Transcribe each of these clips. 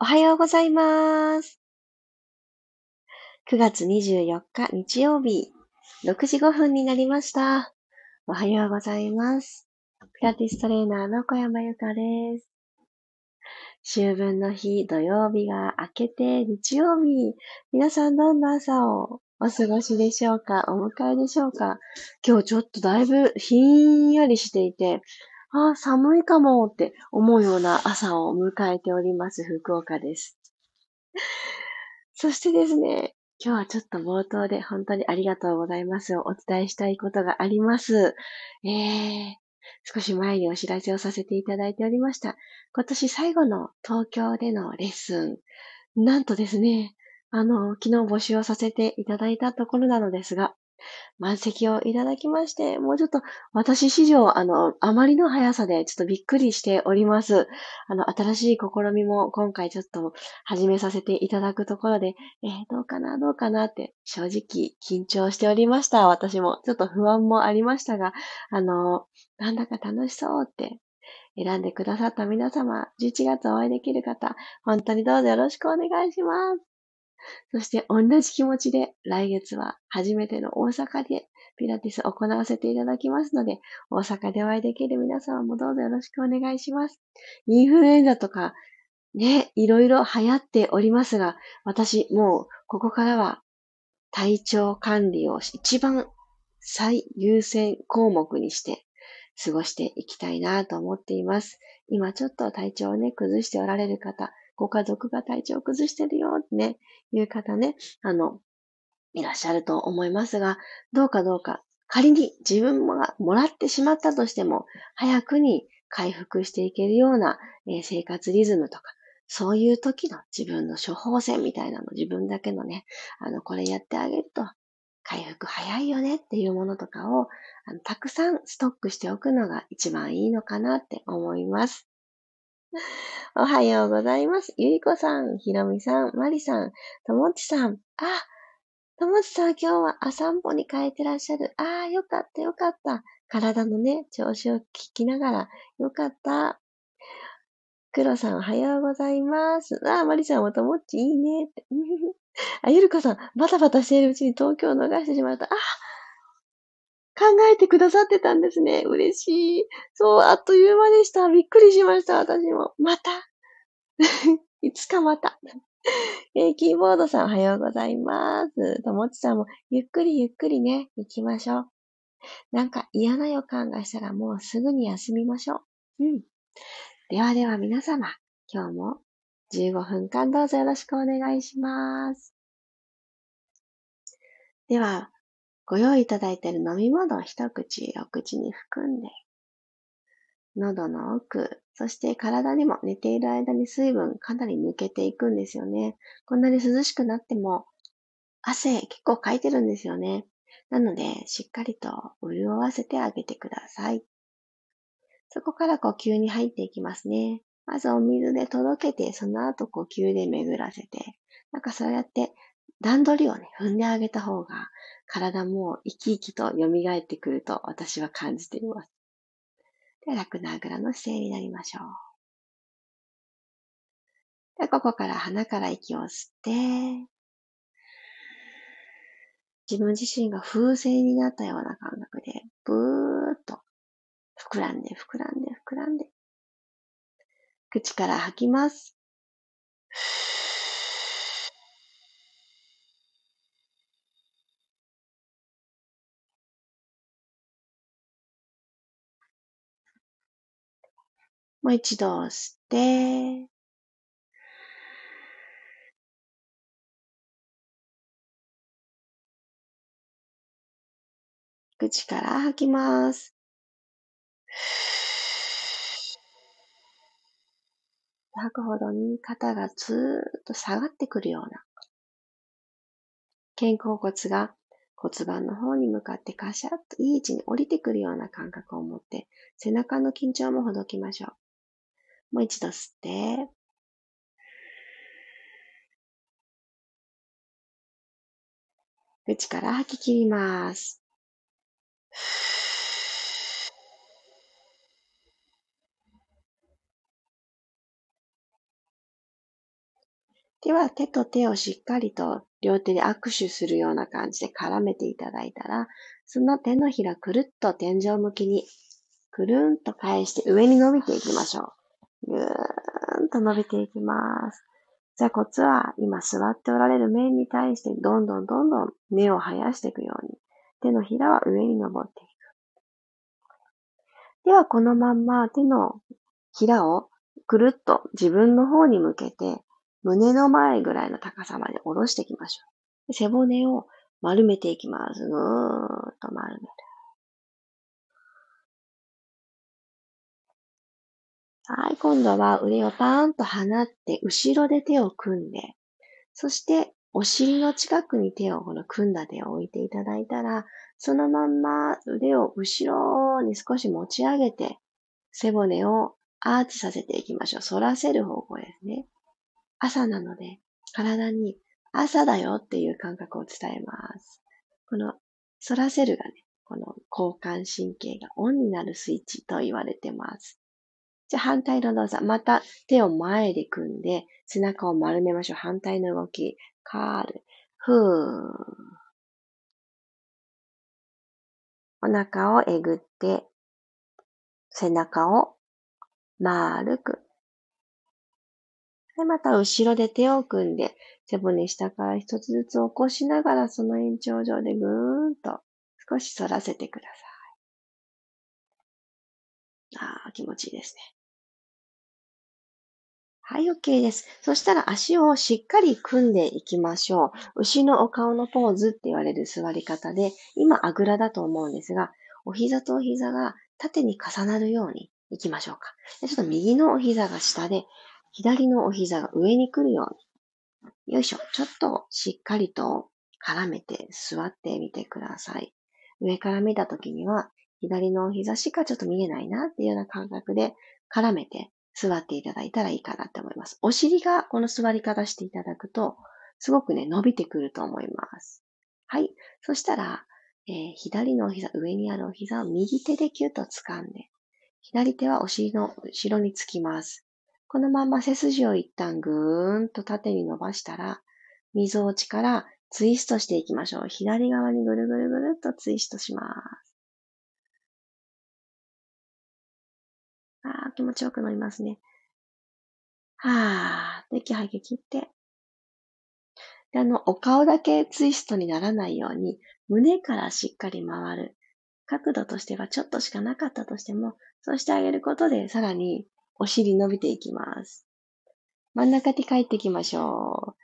おはようございます。9月24日日曜日、6時5分になりました。おはようございます。ピラティストレーナーの小山由かです。秋分の日、土曜日が明けて日曜日、皆さんどんな朝をお過ごしでしょうか？お迎えでしょうか？今日ちょっとだいぶひんやりしていて、ああ、寒いかもって思うような朝を迎えております、福岡です。そしてですね、今日はちょっと冒頭で本当にありがとうございますお伝えしたいことがあります。えー、少し前にお知らせをさせていただいておりました。今年最後の東京でのレッスン。なんとですね、あの、昨日募集をさせていただいたところなのですが、満席をいただきまして、もうちょっと私史上、あの、あまりの速さでちょっとびっくりしております。あの、新しい試みも今回ちょっと始めさせていただくところで、えー、どうかな、どうかなって正直緊張しておりました。私も。ちょっと不安もありましたが、あの、なんだか楽しそうって選んでくださった皆様、11月お会いできる方、本当にどうぞよろしくお願いします。そして同じ気持ちで来月は初めての大阪でピラティスを行わせていただきますので、大阪でお会いできる皆様もどうぞよろしくお願いします。インフルエンザとかね、いろいろ流行っておりますが、私もうここからは体調管理を一番最優先項目にして過ごしていきたいなと思っています。今ちょっと体調をね、崩しておられる方、ご家族が体調を崩してるよってね、いう方ね、あの、いらっしゃると思いますが、どうかどうか、仮に自分がもらってしまったとしても、早くに回復していけるような、え生活リズムとか、そういう時の自分の処方箋みたいなの、自分だけのね、あの、これやってあげると、回復早いよねっていうものとかを、あのたくさんストックしておくのが一番いいのかなって思います。おはようございます。ゆりこさん、ひろみさん、まりさん、ともちさん。あ、ともちさん、今日はあ散歩に変えてらっしゃる。ああ、よかったよかった。体のね、調子を聞きながら、よかった。くろさん、おはようございます。ああ、まりさんもともっちいいね。あ、ゆりこさん、バタバタしているうちに東京を逃してしまった。あ考えてくださってたんですね。嬉しい。そう、あっという間でした。びっくりしました、私も。また。いつかまた。えー、キーボードさんおはようございます。ともちさんもゆっくりゆっくりね、行きましょう。なんか嫌な予感がしたらもうすぐに休みましょう。うん。ではでは皆様、今日も15分間どうぞよろしくお願いします。では、ご用意いただいている飲み物を一口お口に含んで、喉の奥、そして体にも寝ている間に水分かなり抜けていくんですよね。こんなに涼しくなっても汗結構かいてるんですよね。なので、しっかりと潤わせてあげてください。そこから呼吸に入っていきますね。まずお水で届けて、その後呼吸で巡らせて、なんかそうやって段取りをね、踏んであげた方が、体も生き生きと蘇ってくると私は感じています。で楽なあぐらの姿勢になりましょう。でここから鼻から息を吸って、自分自身が風船になったような感覚で、ブーっと膨らんで、膨らんで、膨らんで。口から吐きます。もう一度吸って、口から吐きます。吐くほどに肩がずーっと下がってくるような、肩甲骨が骨盤の方に向かってカシャッといい位置に降りてくるような感覚を持って、背中の緊張もほどきましょう。もう一度吸って、口から吐き切ります。では、手と手をしっかりと両手で握手するような感じで絡めていただいたら、その手のひらくるっと天井向きにくるんと返して上に伸びていきましょう。ぐーんと伸びていきます。じゃあコツは今座っておられる面に対してどんどんどんどん根を生やしていくように。手のひらは上に登っていく。ではこのまんま手のひらをくるっと自分の方に向けて胸の前ぐらいの高さまで下ろしていきましょう。背骨を丸めていきます。ぐーっと丸める。はい、今度は腕をパーンと放って、後ろで手を組んで、そしてお尻の近くに手を、この組んだ手を置いていただいたら、そのまんま腕を後ろに少し持ち上げて、背骨をアーチさせていきましょう。反らせる方向ですね。朝なので、体に朝だよっていう感覚を伝えます。この反らせるがね、この交感神経がオンになるスイッチと言われてます。じゃ反対の動作。また手を前で組んで、背中を丸めましょう。反対の動き。カール。ふー。お腹をえぐって、背中を丸く。で、また後ろで手を組んで、背骨下から一つずつ起こしながら、その延長上でぐーんと少し反らせてください。ああ、気持ちいいですね。はい、OK です。そしたら足をしっかり組んでいきましょう。牛のお顔のポーズって言われる座り方で、今あぐらだと思うんですが、お膝とお膝が縦に重なるように行きましょうか。でちょっと右のお膝が下で、左のお膝が上に来るように。よいしょ。ちょっとしっかりと絡めて座ってみてください。上から見たときには、左のお膝しかちょっと見えないなっていうような感覚で絡めて座っていただいたらいいかなって思います。お尻がこの座り方していただくと、すごくね、伸びてくると思います。はい。そしたら、えー、左のお膝、上にあるお膝を右手でキュッと掴んで、左手はお尻の後ろにつきます。このまま背筋を一旦ぐーんと縦に伸ばしたら、溝落ちからツイストしていきましょう。左側にぐるぐるぐるっとツイストします。あ、気持ちよく飲みますね。はぁ、で、息吐き切って。で、あの、お顔だけツイストにならないように、胸からしっかり回る。角度としてはちょっとしかなかったとしても、そうしてあげることで、さらにお尻伸びていきます。真ん中に帰っていきましょ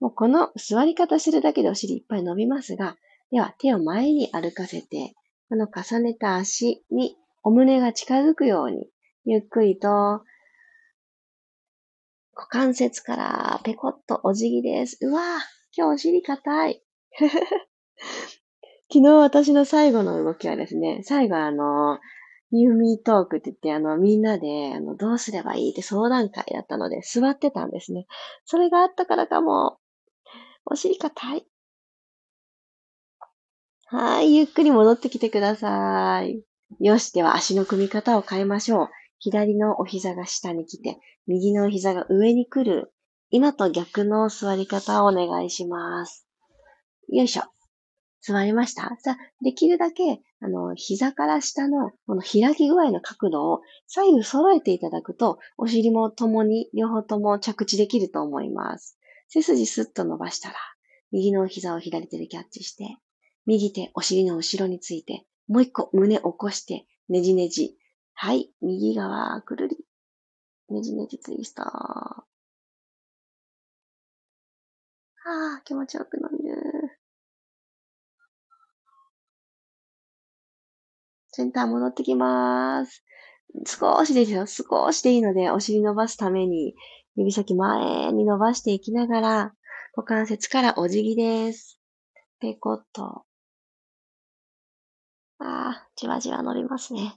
う。もうこの座り方するだけでお尻いっぱい伸びますが、では手を前に歩かせて、この重ねた足にお胸が近づくようにゆっくりと、股関節からペコッとお辞儀です。うわぁ、今日お尻硬い。昨日私の最後の動きはですね、最後あの、ユーミートークって言って、あの、みんなで、あの、どうすればいいって相談会だったので、座ってたんですね。それがあったからかも、お尻硬い。はい、ゆっくり戻ってきてください。よし、では足の組み方を変えましょう。左のお膝が下に来て、右のお膝が上に来る。今と逆の座り方をお願いします。よいしょ。座りましたさあ、できるだけ、あの、膝から下の、この開き具合の角度を左右揃えていただくと、お尻も共に、両方とも着地できると思います。背筋スッと伸ばしたら、右の膝を左手でキャッチして、右手、お尻の後ろについて、もう一個胸起こして、ねじねじ、はい。右側、くるり。ねじねじツイスト。ああ、気持ちよく伸びる。センター戻ってきます。少しですよ。少しでいいので、お尻伸ばすために、指先前に伸ばしていきながら、股関節からお辞儀です。ペコッと。ああ、じわじわ伸びますね。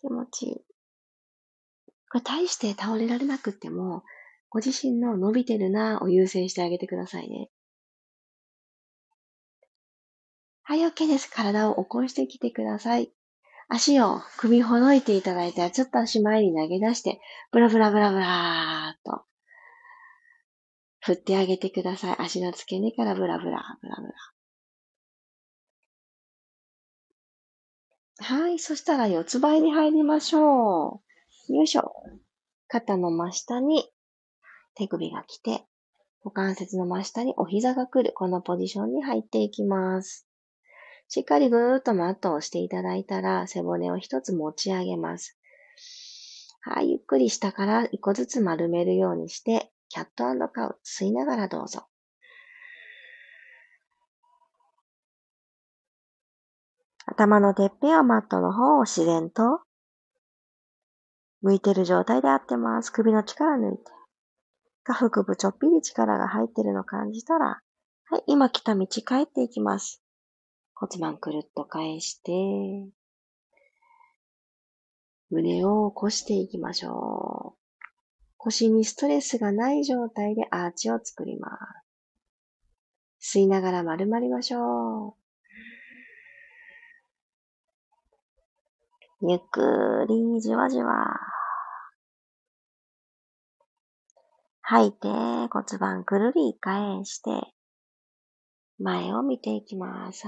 気持ちいい。これ大して倒れられなくっても、ご自身の伸びてるなを優先してあげてくださいね。はい、OK です。体を起こしてきてください。足を首ほどいていただいたら、ちょっと足前に投げ出して、ブラブラブラブラーと。振ってあげてください。足の付け根からブラブラ、ブラブラ。はい。そしたら四つ倍に入りましょう。よいしょ。肩の真下に手首が来て、股関節の真下にお膝が来る。このポジションに入っていきます。しっかりぐーっとマットをしていただいたら、背骨を一つ持ち上げます。はい。ゆっくり下から一個ずつ丸めるようにして、キャットカウ吸いながらどうぞ。頭のてっぺんはマットの方を自然と向いてる状態で合ってます。首の力抜いて。下腹部ちょっぴり力が入ってるの感じたら、はい、今来た道帰っていきます。骨盤くるっと返して、胸を起こしていきましょう。腰にストレスがない状態でアーチを作ります。吸いながら丸まりましょう。ゆっくりじわじわ。吐いて骨盤くるり返して、前を見ていきます。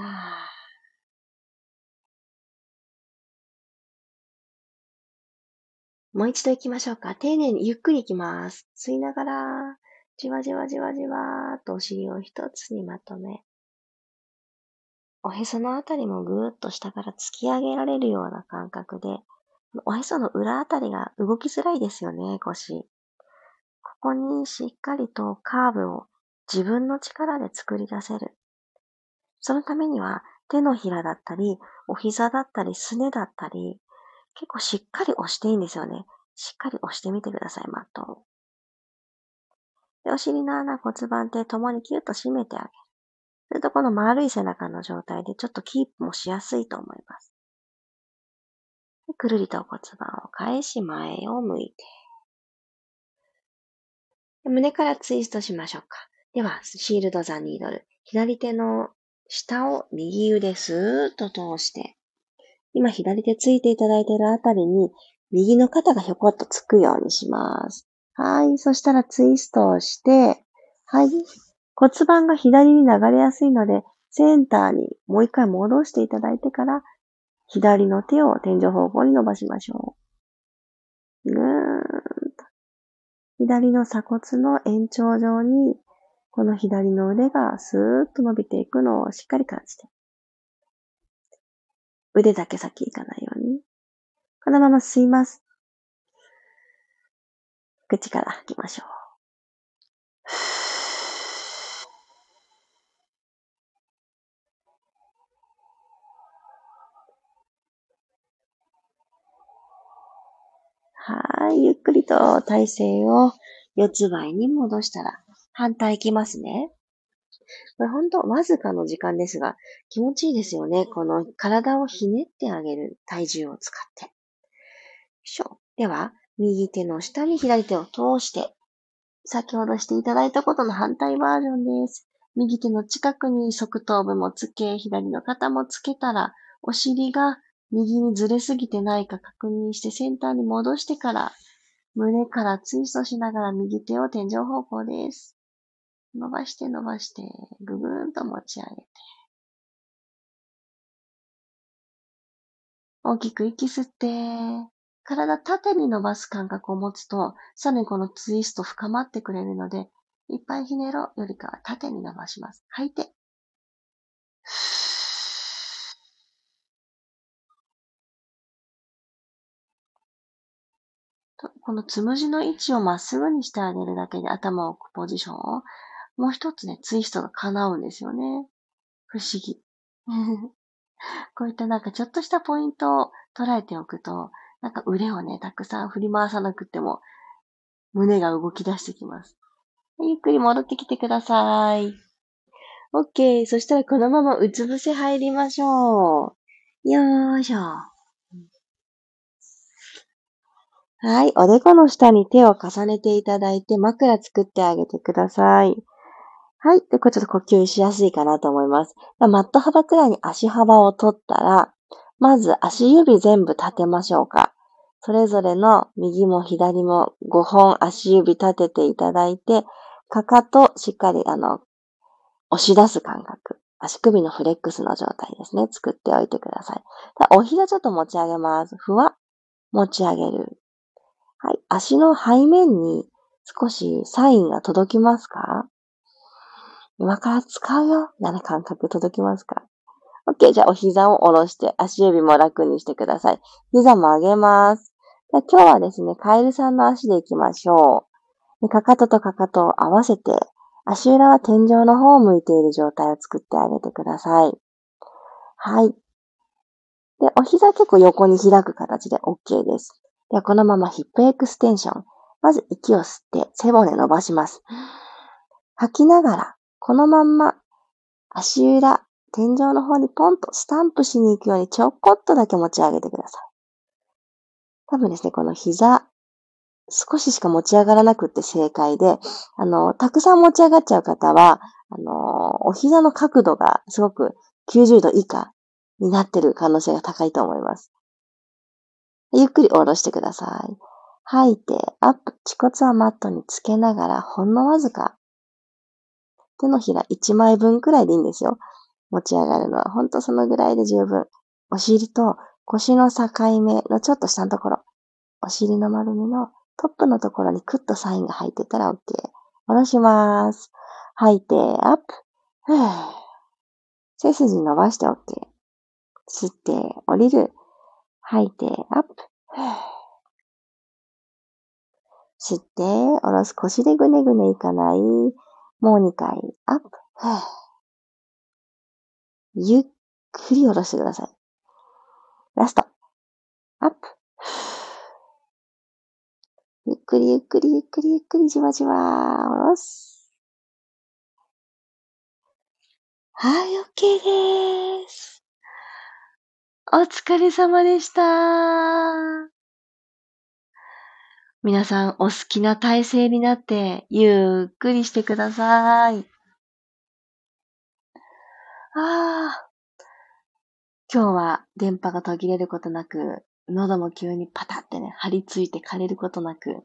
もう一度行きましょうか。丁寧にゆっくり行きます。吸いながら、じわじわじわじわとお尻を一つにまとめ、おへそのあたりもぐーっと下から突き上げられるような感覚で、おへその裏あたりが動きづらいですよね、腰。ここにしっかりとカーブを自分の力で作り出せる。そのためには手のひらだったり、お膝だったり、すねだったり、結構しっかり押していいんですよね。しっかり押してみてください、マットを。で、お尻の穴、骨盤底ともにキュッと締めてあげる。するとこの丸い背中の状態でちょっとキープもしやすいと思います。くるりと骨盤を返し前を向いて。胸からツイストしましょうか。では、シールドザニードル。左手の下を右腕スーッと通して、今左手ついていただいているあたりに、右の肩がひょこっとつくようにします。はい。そしたらツイストをして、はい。骨盤が左に流れやすいので、センターにもう一回戻していただいてから、左の手を天井方向に伸ばしましょう。ぐーんと。左の鎖骨の延長上に、この左の腕がスーッと伸びていくのをしっかり感じて。腕だけ先行かないように。このまま吸います。口から吐きましょう。はい。ゆっくりと体勢を四つ倍に戻したら、反対いきますね。これ本当わずかの時間ですが、気持ちいいですよね。この体をひねってあげる体重を使って。よいしょ。では、右手の下に左手を通して、先ほどしていただいたことの反対バージョンです。右手の近くに側頭部もつけ、左の肩もつけたら、お尻が右にずれすぎてないか確認してセンターに戻してから、胸からツイストしながら右手を天井方向です。伸ばして伸ばして、ぐぐーんと持ち上げて。大きく息吸って、体縦に伸ばす感覚を持つと、さらにこのツイスト深まってくれるので、いっぱいひねろよりかは縦に伸ばします。吐いて。このつむじの位置をまっすぐにしてあげるだけで頭を置くポジションをもう一つね、ツイストが叶うんですよね。不思議。こういったなんかちょっとしたポイントを捉えておくと、なんか腕をね、たくさん振り回さなくても、胸が動き出してきます。ゆっくり戻ってきてください。OK。そしたらこのままうつ伏せ入りましょう。よーしょ。はい。おでこの下に手を重ねていただいて枕作ってあげてください。はい。で、これちょっと呼吸しやすいかなと思います。マット幅くらいに足幅を取ったら、まず足指全部立てましょうか。それぞれの右も左も5本足指立てていただいて、かかとしっかりあの、押し出す感覚。足首のフレックスの状態ですね。作っておいてください。お膝ちょっと持ち上げます。ふわ、持ち上げる。はい。足の背面に少しサインが届きますか？今から使うよ。なら感覚届きますか ?OK。じゃあお膝を下ろして足指も楽にしてください。膝も上げます。じゃ今日はですね、カエルさんの足で行きましょう。かかととかかとを合わせて、足裏は天井の方を向いている状態を作ってあげてください。はい。で、お膝結構横に開く形で OK です。では、このままヒップエクステンション。まず息を吸って背骨伸ばします。吐きながら、このまんま足裏、天井の方にポンとスタンプしに行くようにちょこっとだけ持ち上げてください。多分ですね、この膝、少ししか持ち上がらなくって正解で、あの、たくさん持ち上がっちゃう方は、あの、お膝の角度がすごく90度以下になってる可能性が高いと思います。ゆっくり下ろしてください。吐いて、アップ。恥骨はマットにつけながら、ほんのわずか。手のひら1枚分くらいでいいんですよ。持ち上がるのは。ほんとそのぐらいで十分。お尻と腰の境目のちょっと下のところ。お尻の丸みのトップのところにクッとサインが入ってたら OK。下ろします。吐いて、アップ。背筋伸ばして OK。吸って、降りる。吐いて、アップ。吸って、下ろす。腰でぐねぐねいかない。もう2回、アップ。ゆっくり下ろしてください。ラスト。アップ。ゆっくりゆっくりゆっくりゆっくりじわじわ下ろす。はい、OK です。お疲れ様でした。皆さんお好きな体勢になってゆっくりしてください。ああ。今日は電波が途切れることなく、喉も急にパタってね、張り付いて枯れることなく、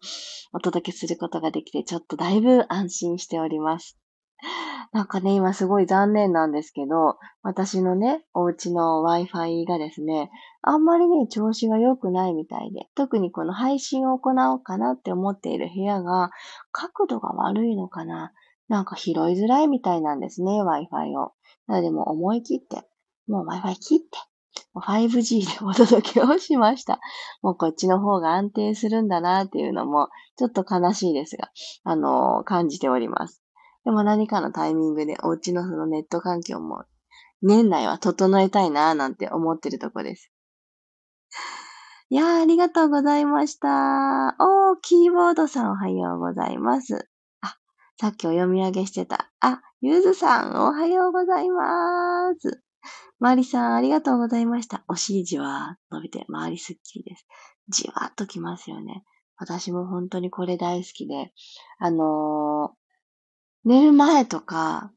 お届けすることができて、ちょっとだいぶ安心しております。なんかね、今すごい残念なんですけど、私のね、お家の Wi-Fi がですね、あんまりね、調子が良くないみたいで、特にこの配信を行おうかなって思っている部屋が、角度が悪いのかななんか拾いづらいみたいなんですね、Wi-Fi を。なのでもう思い切って、もう Wi-Fi 切って、5G でお届けをしました。もうこっちの方が安定するんだなっていうのも、ちょっと悲しいですが、あのー、感じております。でも何かのタイミングでお家のそのネット環境も年内は整えたいなぁなんて思ってるとこです。いやー、ありがとうございました。おー、キーボードさんおはようございます。あ、さっきお読み上げしてた。あ、ゆずさんおはようございます。まりさんありがとうございました。お尻じわー伸びて、周りすっきりです。じわーっときますよね。私も本当にこれ大好きで、あのー、寝る前とか、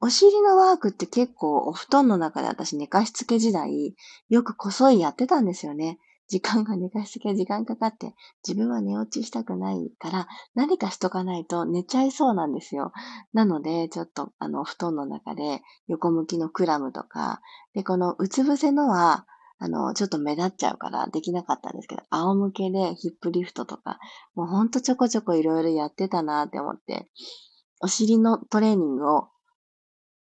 お尻のワークって結構お布団の中で私寝かしつけ時代、よくこそいやってたんですよね。時間が寝かしつけ時間かかって、自分は寝落ちしたくないから、何かしとかないと寝ちゃいそうなんですよ。なので、ちょっと、あの、布団の中で横向きのクラムとか、で、このうつ伏せのは、あの、ちょっと目立っちゃうからできなかったんですけど、仰向けでヒップリフトとか、もうほんとちょこちょこいろいろやってたなって思って、お尻のトレーニングを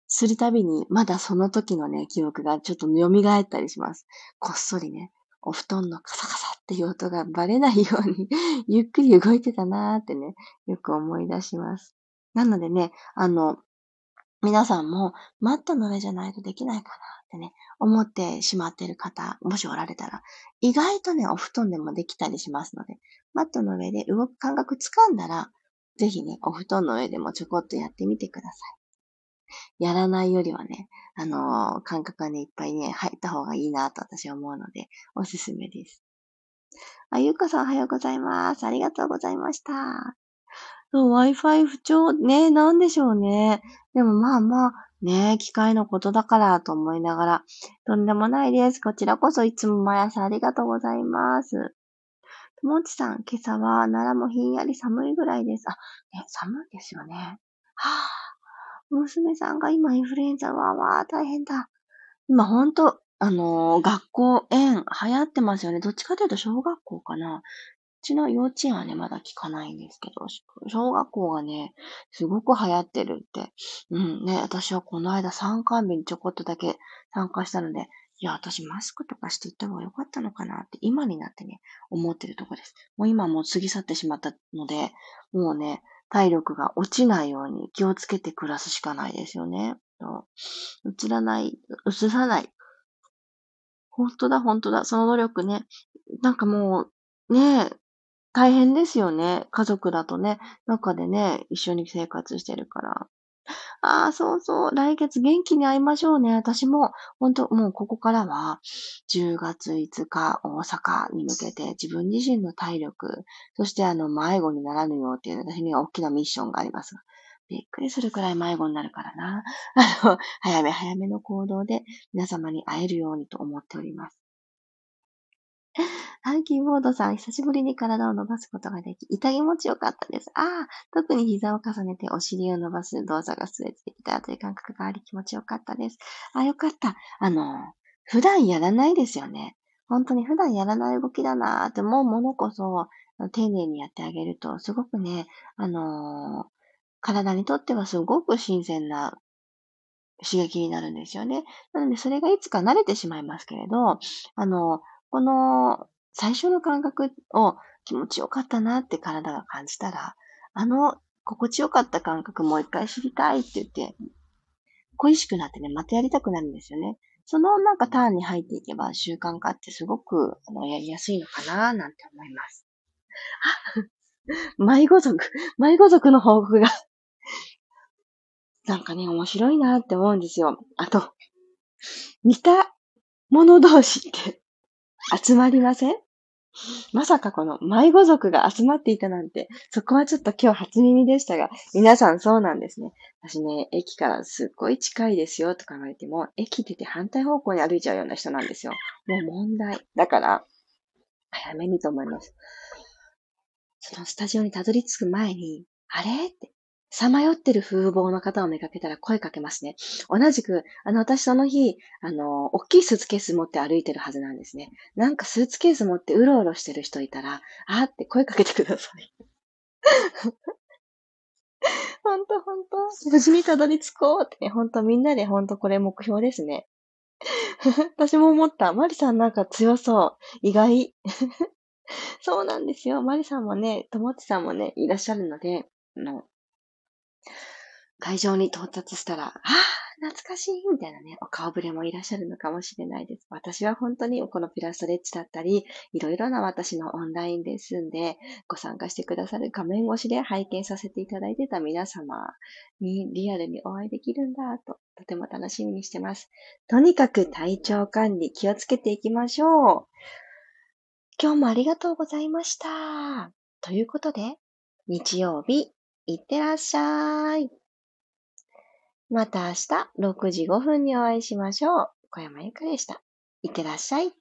するたびに、まだその時のね、記憶がちょっと蘇ったりします。こっそりね、お布団のカサカサっていう音がバレないように ゆっくり動いてたなーってね、よく思い出します。なのでね、あの、皆さんもマットの上じゃないとできないかなってね、思ってしまっている方、もしおられたら、意外とね、お布団でもできたりしますので、マットの上で動く感覚つかんだら、ぜひね、お布団の上でもちょこっとやってみてください。やらないよりはね、あのー、感覚がね、いっぱいね、入った方がいいなと私は思うので、おすすめです。あ、ゆうかさんおはようございます。ありがとうございました。Wi-Fi 不調ね、なんでしょうね。でもまあまあ、ね、機械のことだからと思いながら、とんでもないです。こちらこそいつも毎朝ありがとうございます。もちさん、今朝は奈良もひんやり寒いぐらいです。あ、ね、寒いですよね。はぁ、娘さんが今インフルエンザは、わー、大変だ。今ほんと、あのー、学校、園、流行ってますよね。どっちかというと小学校かな。うちの幼稚園はね、まだ聞かないんですけど、小学校がね、すごく流行ってるって。うんね、私はこの間参観日にちょこっとだけ参加したので、いや、私マスクとかしていった方が良かったのかなって今になってね、思ってるとこです。もう今もう過ぎ去ってしまったので、もうね、体力が落ちないように気をつけて暮らすしかないですよね。映らない、映さない。本当だ、本当だ。その努力ね。なんかもう、ね大変ですよね。家族だとね、中でね、一緒に生活してるから。ああ、そうそう。来月元気に会いましょうね。私も、本当もうここからは、10月5日、大阪に向けて自分自身の体力、そしてあの、迷子にならぬようっていう私には大きなミッションがありますびっくりするくらい迷子になるからな。あの、早め早めの行動で皆様に会えるようにと思っております。ハンキーボードさん、久しぶりに体を伸ばすことができ、痛気持ちよかったです。ああ、特に膝を重ねてお尻を伸ばす動作がストレッチできたという感覚があり気持ちよかったです。あ、よかった。あの、普段やらないですよね。本当に普段やらない動きだなーって思うものこそ、丁寧にやってあげると、すごくね、あのー、体にとってはすごく新鮮な刺激になるんですよね。なので、それがいつか慣れてしまいますけれど、あの、この最初の感覚を気持ちよかったなって体が感じたら、あの心地よかった感覚もう一回知りたいって言って、恋しくなってね、またやりたくなるんですよね。そのなんかターンに入っていけば習慣化ってすごくあのやりやすいのかななんて思います。あ、迷子族、迷子族の報告がなんかね、面白いなって思うんですよ。あと、似た者同士って集まりません？まさかこの迷子族が集まっていたなんて、そこはちょっと今日初耳でしたが、皆さんそうなんですね。私ね、駅からすっごい近いですよとか言われても、駅出て反対方向に歩いちゃうような人なんですよ。もう問題。だから、早めにと思います。そのスタジオにたどり着く前に、あれ？って、さまよってる風貌の方を見かけたら声かけますね。同じく、あの、私その日、あの、大きいスーツケース持って歩いてるはずなんですね。なんかスーツケース持ってうろうろしてる人いたら、あーって声かけてください。ほんとほんと。無事にたどり着こうってね、ほんとみんなでほんとこれ目標ですね。私も思った。マリさんなんか強そう。意外。そうなんですよ。マリさんもね、ともちさんもね、いらっしゃるので、あの、会場に到達したら、ああ、懐かしいみたいなね、お顔ぶれもいらっしゃるのかもしれないです。私は本当にこのピラストレッチだったり、いろいろな私のオンラインレッスンでご参加してくださる画面越しで拝見させていただいてた皆様にリアルにお会いできるんだと、とても楽しみにしてます。とにかく体調管理気をつけていきましょう。今日もありがとうございました。ということで、日曜日、いってらっしゃい。また明日6時5分にお会いしましょう。小山ゆかでした。いってらっしゃい。